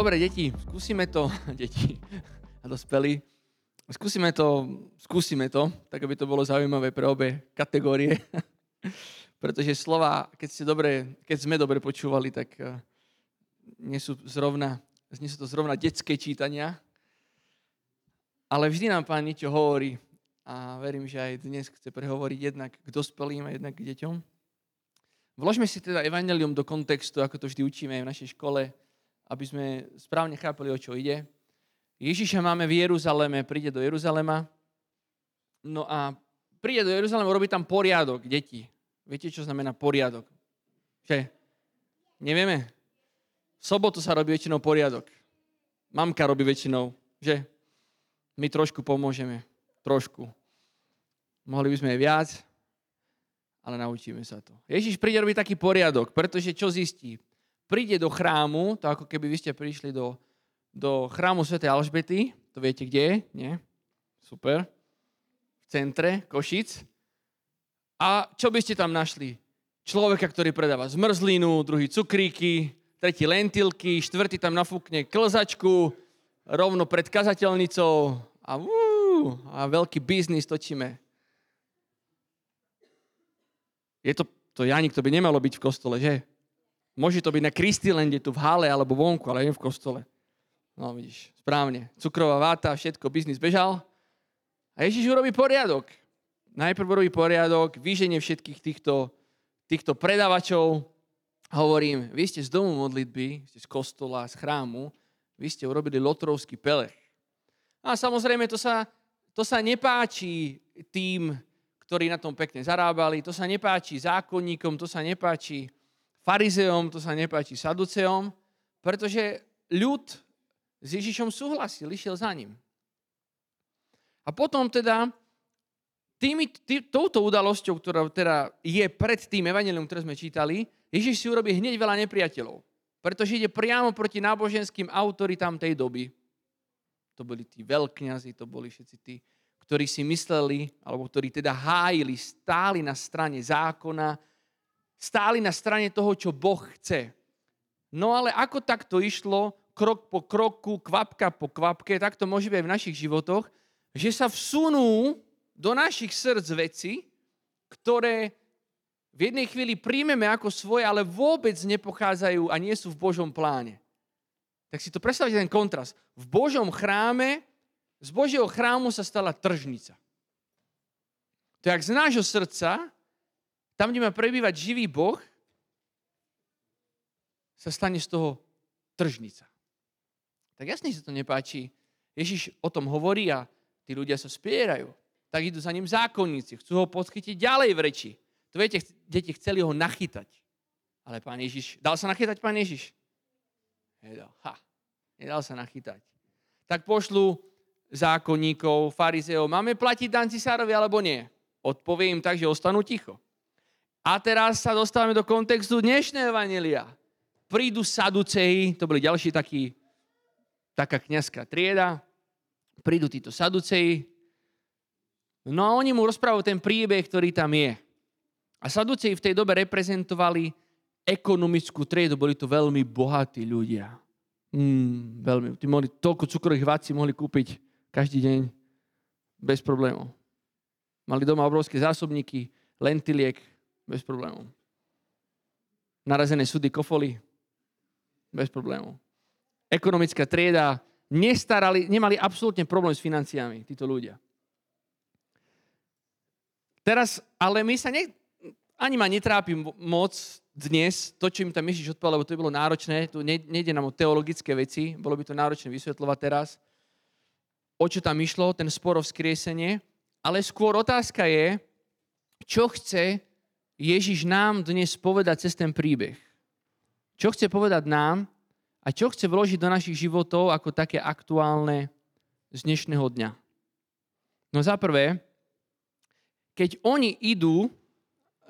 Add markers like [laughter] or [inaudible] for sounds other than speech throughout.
Dobre, deti, skúsime to, [laughs] deti a dospelí, skúsime to, skúsime to, tak aby to bolo zaujímavé pre obe kategórie. [laughs] Pretože slova, keď, ste dobre, keď sme dobre počúvali, tak eh, nie sú, zrovna, nie sú to zrovna detské čítania, ale vždy nám pán niečo hovorí a verím, že aj dnes chce prehovoriť jednak k dospelým a jednak k deťom. Vložme si teda evanelium do kontextu, ako to vždy učíme aj v našej škole, aby sme správne chápali, o čo ide. Ježiša máme v Jeruzaleme, príde do Jeruzalema. No a príde do Jeruzalema, robí tam poriadok, deti. Viete, čo znamená poriadok? Že? Nevieme? V sobotu sa robí väčšinou poriadok. Mamka robí väčšinou, že? My trošku pomôžeme. Trošku. Mohli by sme aj viac, ale naučíme sa to. Ježiš príde robiť taký poriadok, pretože čo zistí? Príde do chrámu, to ako keby vy ste prišli do, do chrámu Sv. Alžbety, to viete kde je, nie? Super. V centre Košic. A čo by ste tam našli? Človeka, ktorý predáva zmrzlinu, druhý cukríky, tretí lentilky, štvrtý tam nafúkne klzačku, rovno pred kazateľnicou a, ú, a veľký biznis točíme. Je to, to Janik, to by nemalo byť v kostole, že? Môže to byť na Kristylende, tu v hale alebo vonku, ale nie v kostole. No vidíš, správne. Cukrová váta, všetko, biznis bežal. A Ježiš urobí poriadok. Najprv urobí poriadok, vyženie všetkých týchto, týchto predávačov. Hovorím, vy ste z domu modlitby, ste z kostola, z chrámu, vy ste urobili lotrovský pelech. A samozrejme, to sa, to sa nepáči tým ktorí na tom pekne zarábali. To sa nepáči zákonníkom, to sa nepáči farizeom, to sa nepáči saduceom, pretože ľud s Ježišom súhlasil, išiel za ním. A potom teda tými, tý, touto udalosťou, ktorá teda je pred tým evanelium, ktoré sme čítali, Ježiš si urobí hneď veľa nepriateľov. Pretože ide priamo proti náboženským autoritám tej doby. To boli tí veľkňazi, to boli všetci tí ktorí si mysleli, alebo ktorí teda hájili, stáli na strane zákona, stáli na strane toho, čo Boh chce. No ale ako takto išlo, krok po kroku, kvapka po kvapke, tak to môže byť aj v našich životoch, že sa vsunú do našich srdc veci, ktoré v jednej chvíli príjmeme ako svoje, ale vôbec nepochádzajú a nie sú v Božom pláne. Tak si to predstavte ten kontrast. V Božom chráme z Božieho chrámu sa stala tržnica. To je jak z nášho srdca, tam, kde má prebývať živý Boh, sa stane z toho tržnica. Tak jasne sa to nepáči. Ježiš o tom hovorí a tí ľudia sa spierajú. Tak idú za ním zákonníci, chcú ho podchytiť ďalej v reči. To viete, deti chceli ho nachytať. Ale pán Ježiš, dal sa nachytať pán Ježiš? Nedal. Ha, nedal sa nachytať. Tak pošlu zákonníkov, farizeov, máme platiť dan cisárovi alebo nie? Odpoviem im tak, že ostanú ticho. A teraz sa dostávame do kontextu dnešného evanelia. Prídu saduceji, to boli ďalší taký, taká kniazská trieda, prídu títo saduceji, no a oni mu rozprávajú ten príbeh, ktorý tam je. A saduceji v tej dobe reprezentovali ekonomickú triedu, boli to veľmi bohatí ľudia. Mm, veľmi, tí mohli, toľko cukrových váci mohli kúpiť každý deň bez problémov. Mali doma obrovské zásobníky, lentiliek bez problémov. Narazené sudy, kofoly bez problémov. Ekonomická trieda, nestarali, nemali absolútne problém s financiami títo ľudia. Teraz, ale my sa ne, ani ma netrápi moc dnes to, čo im tam Ježiš odpovedal, lebo to by bolo náročné, tu nejde nám o teologické veci, bolo by to náročné vysvetľovať teraz o čo tam išlo, ten spor o vzkriesenie, ale skôr otázka je, čo chce Ježiš nám dnes povedať cez ten príbeh. Čo chce povedať nám a čo chce vložiť do našich životov ako také aktuálne z dnešného dňa. No za prvé, keď oni idú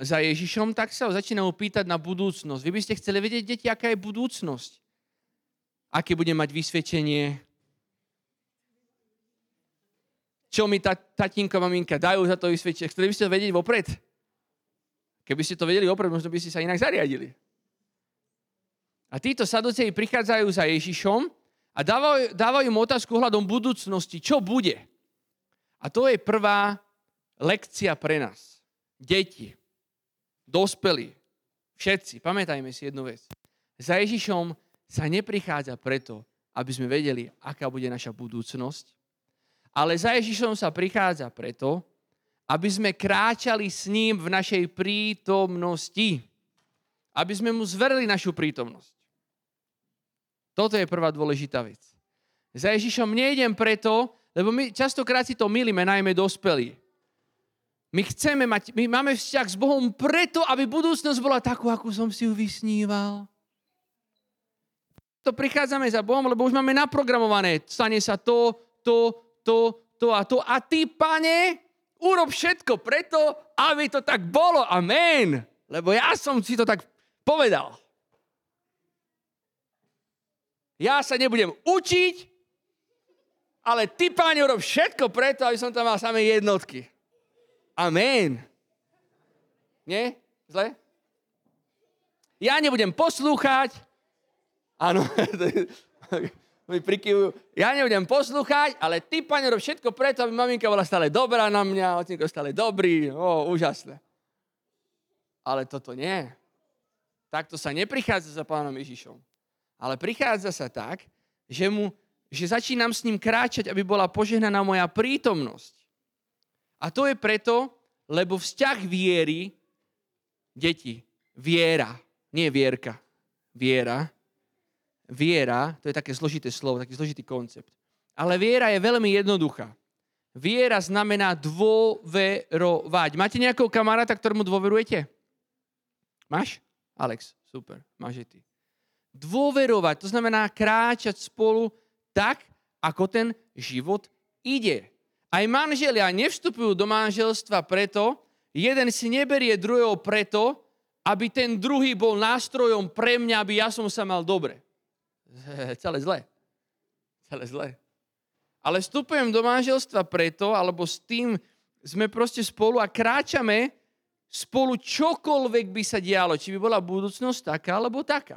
za Ježišom, tak sa ho začínajú pýtať na budúcnosť. Vy by ste chceli vedieť, deti, aká je budúcnosť. Aké bude mať vysvedčenie, čo mi ta, tatínko, maminka dajú za to vysvedčenie. Chceli by ste to vedieť vopred? Keby ste to vedeli vopred, možno by ste sa inak zariadili. A títo saduceji prichádzajú za Ježišom A dávajú, dávajú mu otázku hľadom budúcnosti, čo bude. A to je prvá lekcia pre nás. Deti, dospelí, všetci, pamätajme si jednu vec. Za Ježišom sa neprichádza preto, aby sme vedeli, aká bude naša budúcnosť, ale za Ježišom sa prichádza preto, aby sme kráčali s ním v našej prítomnosti. Aby sme mu zverili našu prítomnosť. Toto je prvá dôležitá vec. Za Ježišom nejdem preto, lebo my častokrát si to milíme, najmä dospelí. My chceme mať, my máme vzťah s Bohom preto, aby budúcnosť bola takú, akú som si ju vysníval. To prichádzame za Bohom, lebo už máme naprogramované. Stane sa to, to, to, to a to. A ty, pane, urob všetko preto, aby to tak bolo. Amen. Lebo ja som si to tak povedal. Ja sa nebudem učiť, ale ty, páne, urob všetko preto, aby som tam mal samé jednotky. Amen. Nie? Zle? Ja nebudem poslúchať. Áno, [laughs] mi prikyvujú, ja nebudem poslúchať, ale ty, pane, rob všetko preto, aby maminka bola stále dobrá na mňa, otcinko stále dobrý, o, úžasné. Ale toto nie. Takto sa neprichádza za pánom Ježišom. Ale prichádza sa tak, že, mu, že začínam s ním kráčať, aby bola požehnaná moja prítomnosť. A to je preto, lebo vzťah viery, deti, viera, nie vierka, viera, viera, to je také zložité slovo, taký zložitý koncept. Ale viera je veľmi jednoduchá. Viera znamená dôverovať. Máte nejakého kamaráta, ktorému dôverujete? Máš? Alex, super, máš aj ty. Dôverovať, to znamená kráčať spolu tak, ako ten život ide. Aj manželia nevstupujú do manželstva preto, jeden si neberie druhého preto, aby ten druhý bol nástrojom pre mňa, aby ja som sa mal dobre. [laughs] Celé zle. Celé zle. Ale vstupujem do manželstva preto, alebo s tým sme proste spolu a kráčame spolu čokoľvek by sa dialo. Či by bola budúcnosť taká, alebo taká.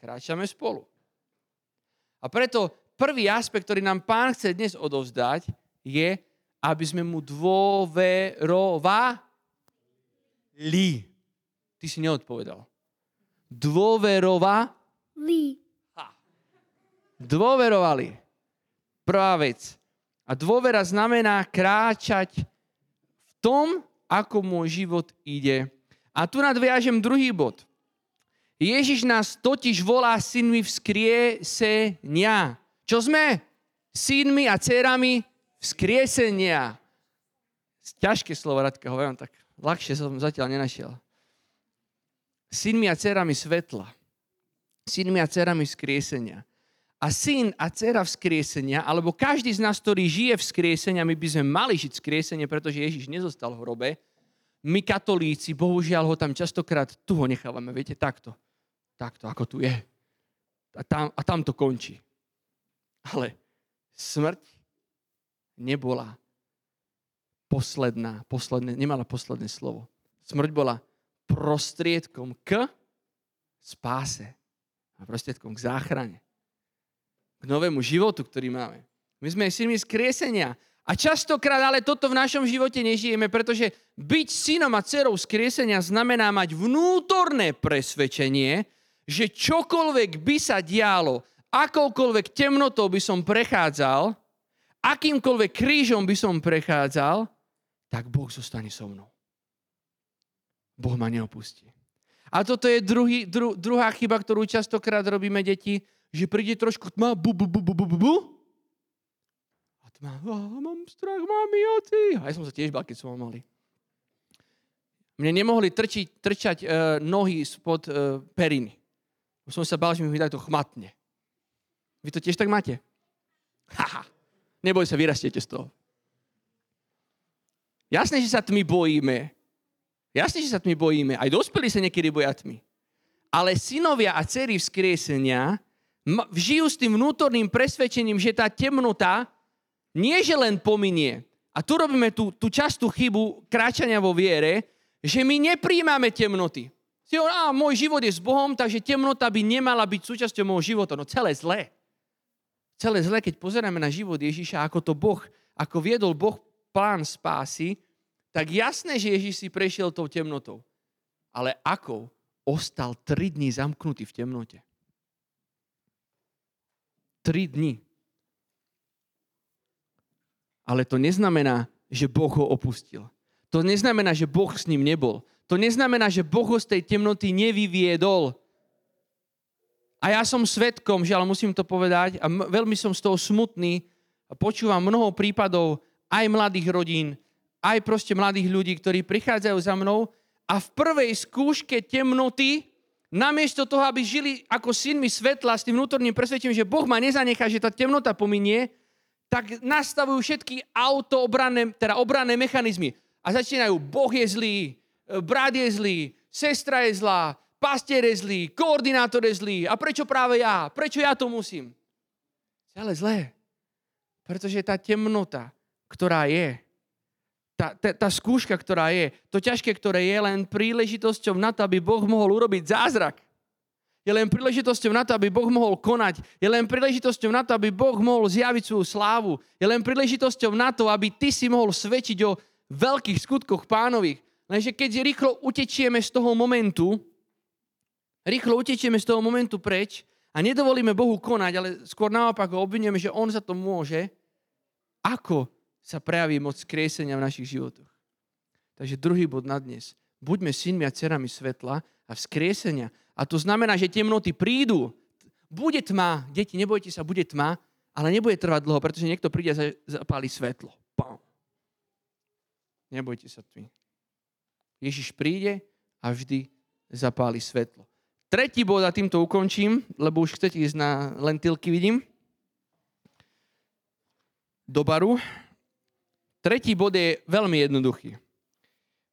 Kráčame spolu. A preto prvý aspekt, ktorý nám pán chce dnes odovzdať, je, aby sme mu dôverovali. Ty si neodpovedal. Dôverovali dôverovali. Prvá vec. A dôvera znamená kráčať v tom, ako môj život ide. A tu nadviažem druhý bod. Ježiš nás totiž volá synmi vzkriesenia. Čo sme? Synmi a dcerami vzkriesenia. Ťažké slovo, Radka, hovorím tak. Ľahšie som zatiaľ nenašiel. Synmi a dcerami svetla. Synmi a dcerami vzkriesenia a syn a dcera vzkriesenia, alebo každý z nás, ktorý žije vzkriesenia, my by sme mali žiť vzkriesenie, pretože Ježiš nezostal v hrobe. My katolíci, bohužiaľ ho tam častokrát, tu ho nechávame, viete, takto. Takto, ako tu je. A tam, a tam to končí. Ale smrť nebola posledná, posledné, nemala posledné slovo. Smrť bola prostriedkom k spáse a prostriedkom k záchrane k novému životu, ktorý máme. My sme synmi skriesenia. A častokrát ale toto v našom živote nežijeme, pretože byť synom a dcerou skriesenia znamená mať vnútorné presvedčenie, že čokoľvek by sa dialo, akoukoľvek temnotou by som prechádzal, akýmkoľvek krížom by som prechádzal, tak Boh zostane so mnou. Boh ma neopustí. A toto je druhý, dru, druhá chyba, ktorú častokrát robíme deti, že príde trošku tma, bu, bu, bu, bu, bu, bu, bu. A tma, oh, mám strach, mami, oci. A ja som sa tiež bal, keď som mal malý. Mne nemohli trčiť, trčať uh, nohy spod uh, periny. Som sa bal, že mi takto chmatne. Vy to tiež tak máte? Haha. Neboj sa, vyrastiete z toho. Jasne, že sa tmy bojíme. Jasne, že sa tmy bojíme. Aj dospelí sa niekedy boja tmy. Ale synovia a dcery vzkriesenia žijú s tým vnútorným presvedčením, že tá temnota nie že len pominie. A tu robíme tú, tú častú chybu kráčania vo viere, že my nepríjmame temnoty. Si hovorí, môj život je s Bohom, takže temnota by nemala byť súčasťou môjho života. No celé zlé. celé zle, keď pozeráme na život Ježiša, ako to Boh, ako viedol Boh plán spásy, tak jasné, že Ježiš si prešiel tou temnotou. Ale ako ostal tri dní zamknutý v temnote? Tri dní. Ale to neznamená, že Boh ho opustil. To neznamená, že Boh s ním nebol. To neznamená, že Boh ho z tej temnoty nevyviedol. A ja som svetkom, že ale musím to povedať, a veľmi som z toho smutný, a počúvam mnoho prípadov aj mladých rodín, aj proste mladých ľudí, ktorí prichádzajú za mnou a v prvej skúške temnoty, namiesto toho, aby žili ako synmi svetla s tým vnútorným presvedčením, že Boh ma nezanechá, že tá temnota pominie, tak nastavujú všetky autoobranné, teda obranné mechanizmy. A začínajú, Boh je zlý, brat je zlý, sestra je zlá, pastier je zlý, koordinátor je zlý. A prečo práve ja? Prečo ja to musím? Ale zlé. Pretože tá temnota, ktorá je, tá, tá, tá skúška, ktorá je, to ťažké, ktoré je len príležitosťou na to, aby Boh mohol urobiť zázrak. Je len príležitosťou na to, aby Boh mohol konať. Je len príležitosťou na to, aby Boh mohol zjaviť svoju slávu. Je len príležitosťou na to, aby ty si mohol svedčiť o veľkých skutkoch pánových. Lenže keď rýchlo utečieme z toho momentu, rýchlo utečieme z toho momentu preč a nedovolíme Bohu konať, ale skôr naopak ho obvinujeme, že On za to môže, ako sa prejaví moc skriesenia v našich životoch. Takže druhý bod na dnes. Buďme synmi a cerami svetla a vzkriesenia. A to znamená, že temnoty prídu. Bude tma, deti, nebojte sa, bude tma, ale nebude trvať dlho, pretože niekto príde a zapáli svetlo. Pam. Nebojte sa tmy. Ježiš príde a vždy zapáli svetlo. Tretí bod a týmto ukončím, lebo už chcete ísť na lentilky, vidím. Do baru. Tretí bod je veľmi jednoduchý.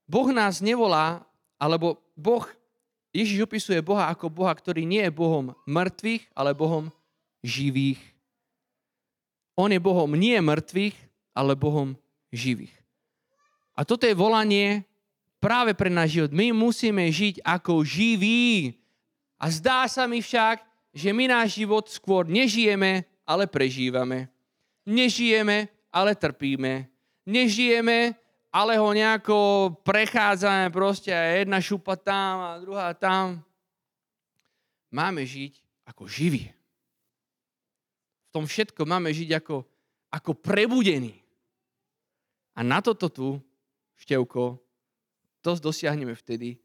Boh nás nevolá, alebo Boh, Ježiš opisuje Boha ako Boha, ktorý nie je Bohom mŕtvych, ale Bohom živých. On je Bohom nie mŕtvych, ale Bohom živých. A toto je volanie práve pre náš život. My musíme žiť ako živí. A zdá sa mi však, že my náš život skôr nežijeme, ale prežívame. Nežijeme, ale trpíme nežijeme, ale ho nejako prechádzame proste a jedna šupa tam a druhá tam. Máme žiť ako živí. V tom všetko máme žiť ako, ako prebudení. A na toto tu, Števko, to dosiahneme vtedy,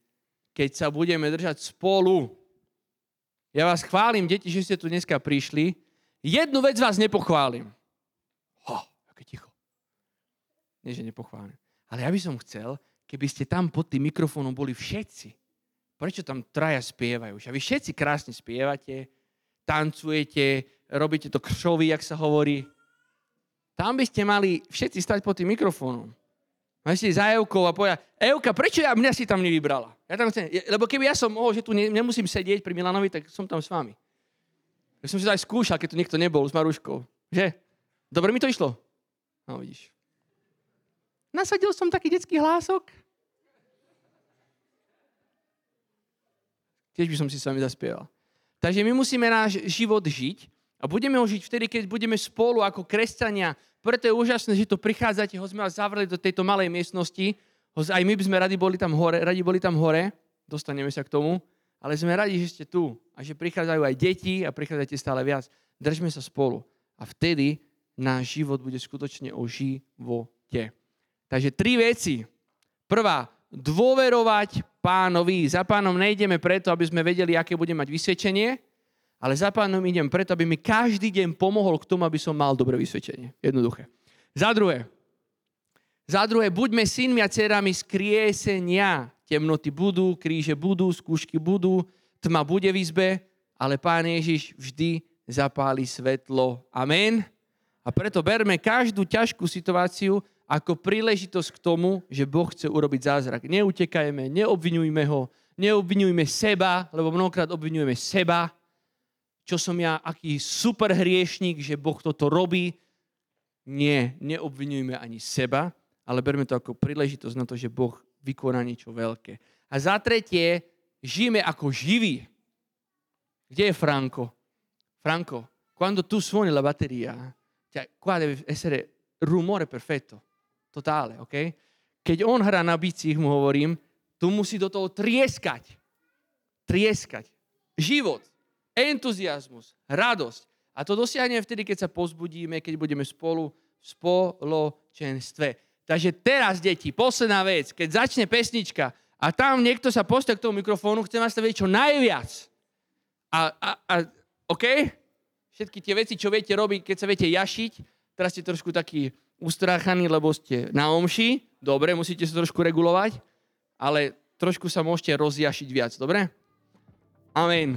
keď sa budeme držať spolu. Ja vás chválim, deti, že ste tu dneska prišli. Jednu vec vás nepochválim. Ho, aké ticho nie že nepochválené. Ale ja by som chcel, keby ste tam pod tým mikrofónom boli všetci. Prečo tam traja spievajú? A vy všetci krásne spievate, tancujete, robíte to kršovi, jak sa hovorí. Tam by ste mali všetci stať pod tým mikrofónom. Máte si za Evkou a povedať, Evka, prečo ja mňa si tam nevybrala? Ja tam chcem, lebo keby ja som mohol, že tu ne, nemusím sedieť pri Milanovi, tak som tam s vami. Ja som si to aj skúšal, keď tu niekto nebol s Maruškou. Že? Dobre mi to išlo? No vidíš. Nasadil som taký detský hlások. Tiež by som si s vami zaspieval. Takže my musíme náš život žiť a budeme ho žiť vtedy, keď budeme spolu ako kresťania. Preto je úžasné, že tu prichádzate, ho sme vás zavreli do tejto malej miestnosti. Aj my by sme radi boli tam hore, radi boli tam hore, dostaneme sa k tomu, ale sme radi, že ste tu a že prichádzajú aj deti a prichádzate stále viac. Držme sa spolu a vtedy náš život bude skutočne o živote. Takže tri veci. Prvá, dôverovať pánovi. Za pánom nejdeme preto, aby sme vedeli, aké bude mať vysvedčenie, ale za pánom idem preto, aby mi každý deň pomohol k tomu, aby som mal dobré vysvedčenie. Jednoduché. Za druhé, za druhé, buďme synmi a dcerami skriesenia. Temnoty budú, kríže budú, skúšky budú, tma bude v izbe, ale Pán Ježiš vždy zapáli svetlo. Amen. A preto berme každú ťažkú situáciu ako príležitosť k tomu, že Boh chce urobiť zázrak. Neutekajme, neobvinujme ho, neobvinujme seba, lebo mnohokrát obvinujeme seba, čo som ja, aký super hriešník, že Boh toto robí. Nie, neobvinujme ani seba, ale berme to ako príležitosť na to, že Boh vykoná niečo veľké. A za tretie, žijeme ako živí. Kde je Franko? Franko, quando tu suoni la batteria, cioè, qua deve essere rumore perfetto, totale, ok? Keď on hrá na bicích, mu hovorím, tu musí do toho trieskať. Trieskať. Život, entuziasmus, radosť. A to dosiahneme vtedy, keď sa pozbudíme, keď budeme spolu v spoločenstve. Takže teraz, deti, posledná vec. Keď začne pesnička a tam niekto sa postaví k tomu mikrofónu, chcem vás to vedieť čo najviac. A, a, a OK? Všetky tie veci, čo viete robiť, keď sa viete jašiť, teraz ste trošku taký ustráchaní, lebo ste na omši, dobre, musíte sa trošku regulovať, ale trošku sa môžete rozjašiť viac, dobre? Amen.